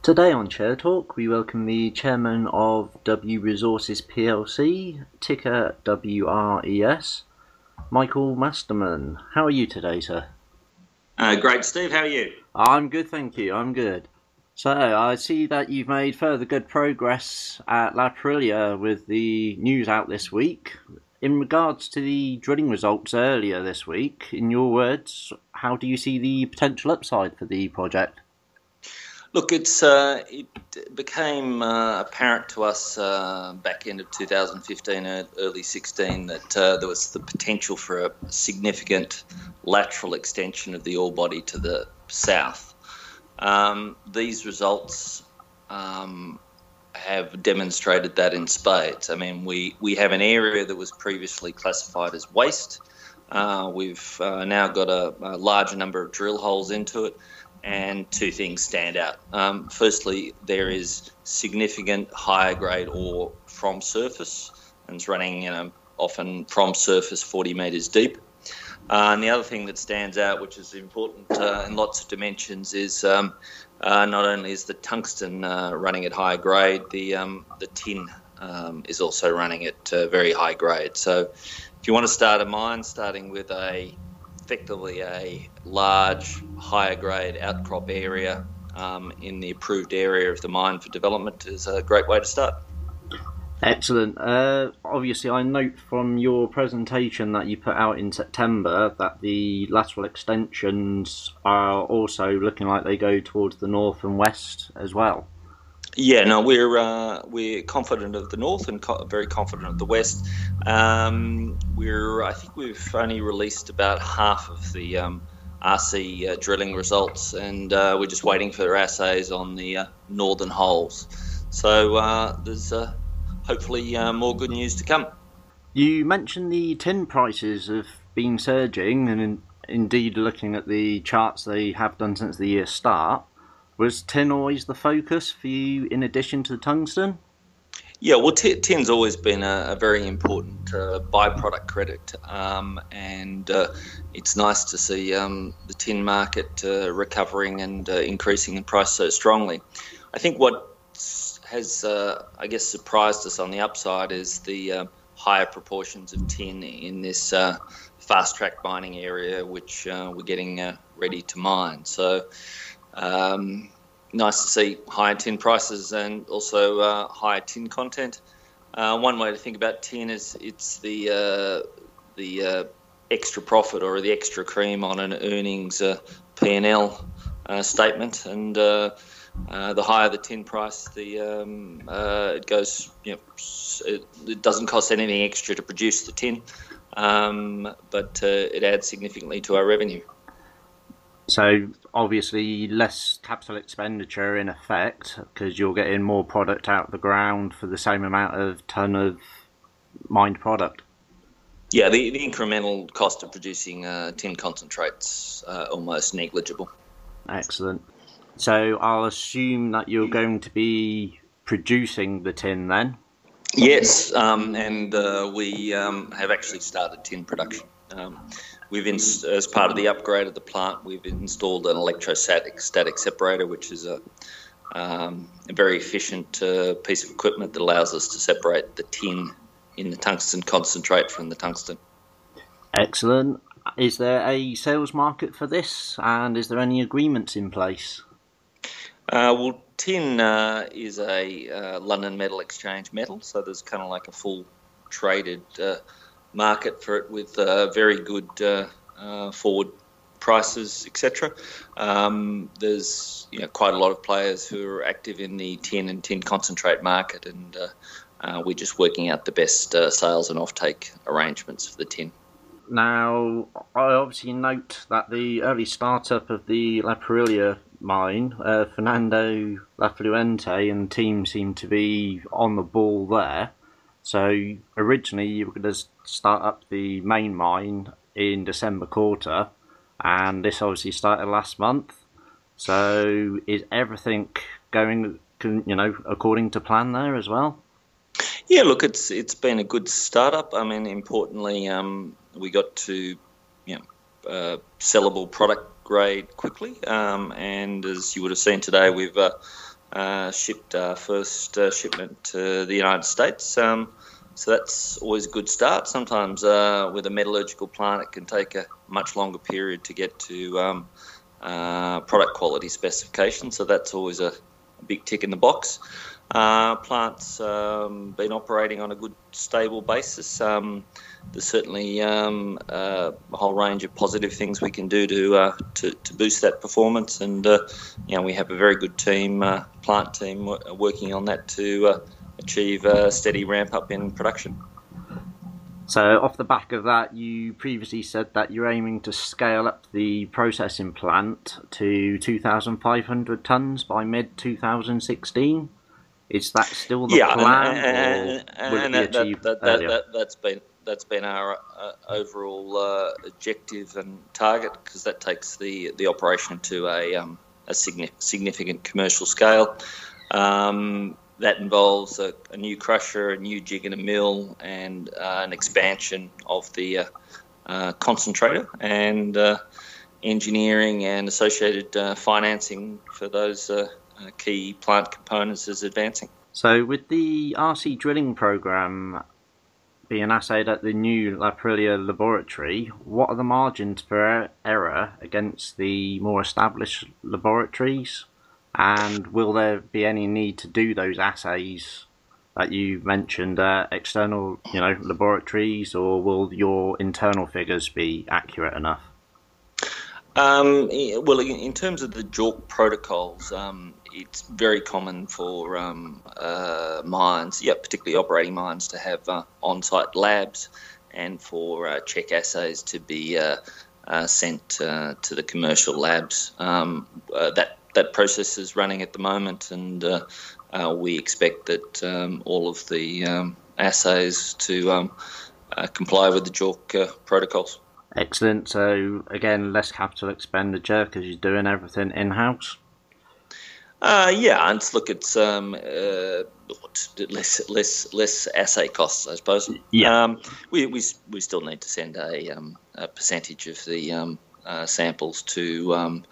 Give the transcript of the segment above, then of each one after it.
Today on Share Talk, we welcome the chairman of W Resources plc, ticker WRES, Michael Masterman. How are you today, sir? Uh, great, Steve. How are you? I'm good, thank you. I'm good. So, I see that you've made further good progress at La Parrilla with the news out this week. In regards to the drilling results earlier this week, in your words, how do you see the potential upside for the project? Look, it's uh, it became uh, apparent to us uh, back end of 2015, early 16, that uh, there was the potential for a significant lateral extension of the ore body to the south. Um, these results um, have demonstrated that in spades. I mean, we, we have an area that was previously classified as waste. Uh, we've uh, now got a, a larger number of drill holes into it and two things stand out. Um, firstly, there is significant higher grade ore from surface, and it's running you know, often from surface 40 metres deep. Uh, and the other thing that stands out, which is important uh, in lots of dimensions, is um, uh, not only is the tungsten uh, running at high grade, the um, the tin um, is also running at uh, very high grade. So, if you want to start a mine, starting with a effectively a large, higher grade outcrop area um, in the approved area of the mine for development is a great way to start. Excellent. Uh, obviously, I note from your presentation that you put out in September that the lateral extensions are also looking like they go towards the north and west as well. Yeah, no, we're uh, we're confident of the north and co- very confident of the west. Um, we're I think we've only released about half of the um, RC uh, drilling results, and uh, we're just waiting for assays on the uh, northern holes. So uh, there's uh, hopefully more good news to come. You mentioned the tin prices have been surging, and in, indeed, looking at the charts they have done since the year start. Was tin always the focus for you in addition to the tungsten? Yeah, well, t- tin's always been a, a very important uh, byproduct credit, um, and uh, it's nice to see um, the tin market uh, recovering and uh, increasing in price so strongly. I think what has, uh, I guess, surprised us on the upside is the uh, higher proportions of tin in this fast track mining area, which we're getting ready to mine. So um, nice to see higher tin prices and also uh, higher tin content. Uh, one way to think about tin is it's the uh, the uh, extra profit or the extra cream on an earnings uh, P&L uh, statement, and the higher the tin price, the um, it goes. You know, it, doesn't cost anything extra to produce the tin, um, but it adds significantly to our revenue. So obviously less capital expenditure in effect because you're getting more product out of the ground for the same amount of ton of mined product. Yeah, the, the incremental cost of producing uh, tin concentrates uh, almost negligible. Excellent. So I'll assume that you're going to be producing the tin then. Yes, um, and uh, we um, have actually started tin production. Um, we've ins- as part of the upgrade of the plant, we've installed an electrostatic static separator, which is a, um, a very efficient uh, piece of equipment that allows us to separate the tin in the tungsten concentrate from the tungsten. Excellent. Is there a sales market for this, and is there any agreements in place? Uh, well, tin uh, is a uh, London Metal Exchange metal, so there's kind of like a full traded uh, market for it with uh, very good uh, uh, forward prices, etc. Um, there's you know, quite a lot of players who are active in the tin and tin concentrate market, and uh, uh, we're just working out the best uh, sales and offtake arrangements for the tin. Now, I obviously note that the early startup of the La Parrilla mine, Fernando Lafuente and team seem to be on the ball there. So originally you were going to start up the main mine in December quarter, and this obviously started last month. So is everything going, you know, according to plan there as well? Yeah, look, it's it's been a good startup. I mean, importantly, um, we got to, you know, uh, sellable product grade quickly, um, and as you would have seen today, we've uh, shipped our first uh, shipment to the United States. Um, so that's always a good start. Sometimes uh, with a metallurgical plant, it can take a much longer period to get to um, uh, product quality specifications. So that's always a big tick in the box. Uh, plant's um, been operating on a good, stable basis. Um, there's certainly um, uh, a whole range of positive things we can do to uh, to, to, boost that performance, and uh, you know we have a very good team, uh, plant team, working on that to uh, achieve a steady ramp up in production. So, off the back of that, you previously said that you're aiming to scale up the processing plant to 2,500 tonnes by mid 2016. Is that still the yeah, plan, and, and, and that, that, that, that, has been that's been our uh, overall uh, objective and target because that takes the the operation to a um, a significant commercial scale. Um, that involves a, a, new crusher, a new jig and a mill, and uh, an expansion of the uh, uh, concentrator and uh, engineering and associated uh, financing for those uh, key plant components is advancing. So, with the RC drilling program being assayed at the new La Parrilla laboratory, what are the margins for error against the more established laboratories? And will there be any need to do those assays that you mentioned at external, you know, laboratories, or will your internal figures be accurate enough? Um, well, in terms of the JORC protocols, um, it's very common for um, uh, mines, yeah, particularly operating mines, to have uh, on-site labs, and for uh, check assays to be uh, uh, sent uh, to the commercial labs. Um, that that process is running at the moment, and we expect that um, all of the um, assays to um, comply with the JORC protocols. Excellent. So again, less capital expenditure because you're doing everything in house. Uh, yeah, and look, it's um, uh, less less less assay costs, I suppose. Yeah. Um, we, we we still need to send a, um, a percentage of the um, uh, samples to um,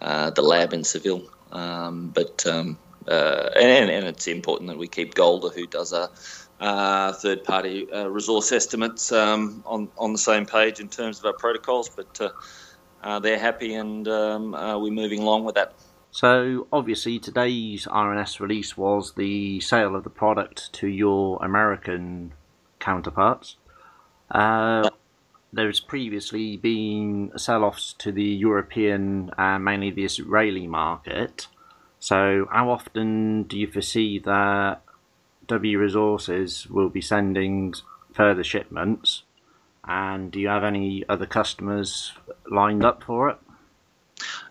uh, the lab in Seville, um, but um, uh, and and it's important that we keep Golder, who does a uh, third party uh, resource estimates um, on, on the same page in terms of our protocols, but uh, uh they're happy and um, uh, we're moving along with that. So, obviously, today's RNS release was the sale of the product to your American counterparts. Uh, there's previously been sell offs to the European and mainly the Israeli market. So, how often do you foresee that W Resources will be sending further shipments. And do you have any other customers lined up for it?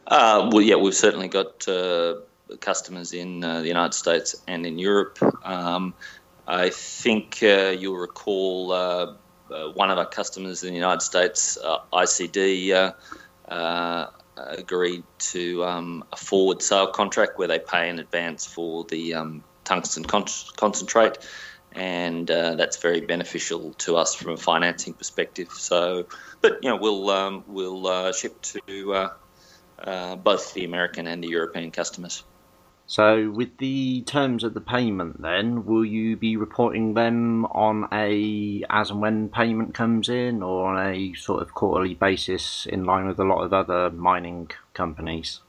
Uh, well, yeah, we've certainly got uh, customers in uh, the United States and in Europe. Um, I think uh, you'll recall uh, uh, one of our customers in the United States, ICD, agreed to um, a forward sale contract where they pay in advance for the um, tungsten con- concentrate, and uh, that's very beneficial to us from a financing perspective. So, but you know, we'll um, we'll uh, ship to uh, uh both the American and the European customers. So, with the terms of the payment, then will you be reporting them on a as and when payment comes in, or on a sort of quarterly basis, in line with a lot of other mining companies?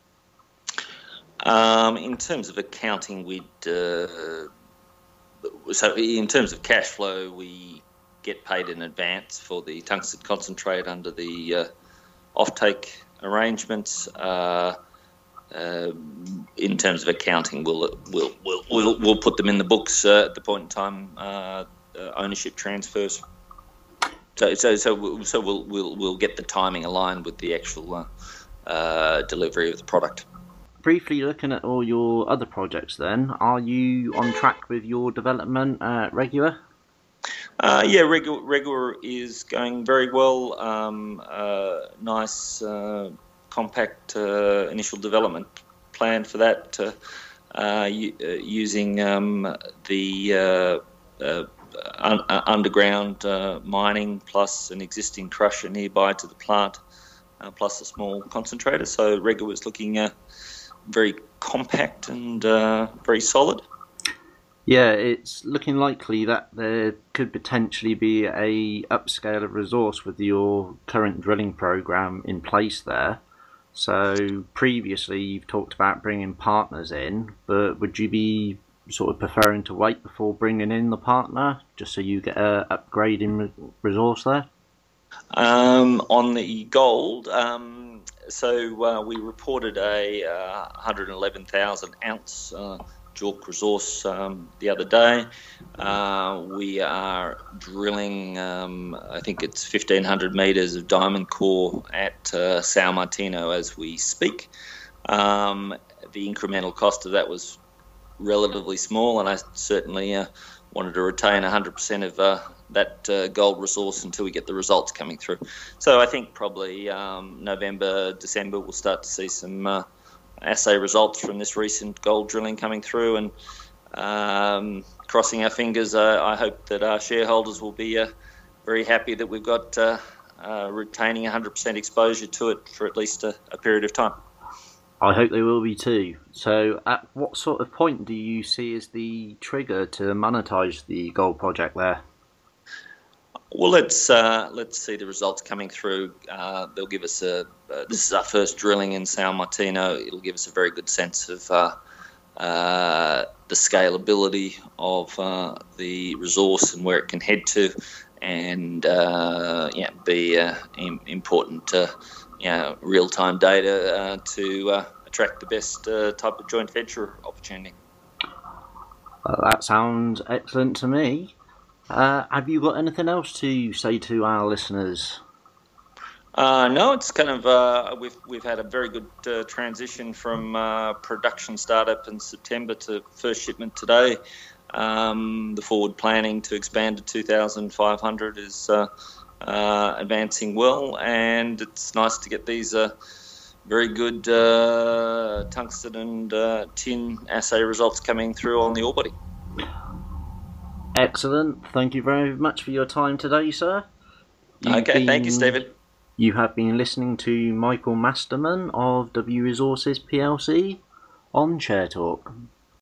Um, in terms of accounting, we'd uh, so in terms of cash flow, we get paid in advance for the tungsten concentrate under the uh, offtake arrangements. Uh, uh, in terms of accounting, we'll we'll we'll we'll, we'll put them in the books uh, at the point in time ownership transfers. So so so so we'll we'll we'll get the timing aligned with the actual delivery of the product briefly looking at all your other projects, then, are you on track with your development at Regua? Uh, yeah, regular, Regua is going very well. Um, uh, nice, uh, compact uh, initial development plan for that, uh, uh, using um, the un- underground mining plus an existing crusher nearby to the plant, plus a small concentrator. So Regua is looking very compact and very solid. Yeah, it's looking likely that there could potentially be a upscale of resource with your current drilling program in place there. So previously you've talked about bringing partners in, but would you be sort of preferring to wait before bringing in the partner, just so you get a upgrade in resource there? Um, on the gold, um, so uh, we reported a uh, 111,000 ounce uh, JORC resource um, the other day. Uh, we are drilling, um, I think it's 1,500 metres of diamond core at uh, São Martinho as we speak. Um, the incremental cost of that was relatively small, and I certainly uh, wanted to retain 100% of uh, that uh, gold resource until we get the results coming through. So I think probably um, November, December, we'll start to see some uh, assay results from this recent gold drilling coming through, and um, crossing our fingers, uh, I hope that our shareholders will be uh, very happy that we've got uh, uh, retaining 100% exposure to it for at least a, a period of time. I hope they will be too. So, at what sort of point do you see as the trigger to monetize the gold project there? Well, let's uh, let's see the results coming through. Uh, they'll give us a. Uh, this is our first drilling in San Martino. It'll give us a very good sense of uh, uh, the scalability of uh, the resource and where it can head to, and yeah, be important, yeah, real time data to attract the best type of joint venture opportunity. Well, that sounds excellent to me. Uh, have you got anything else to say to our listeners? Uh, no, it's kind of uh, we've we've had a very good uh, transition from uh, production startup in September to first shipment today. Um, the forward planning to expand to 2,500 is uh, advancing well, and it's nice to get these very good tungsten and tin assay results coming through on the ore body. Excellent. Thank you very much for your time today, sir. You've okay, been, thank you, Stephen. You have been listening to Michael Masterman of W Resources PLC on Share Talk.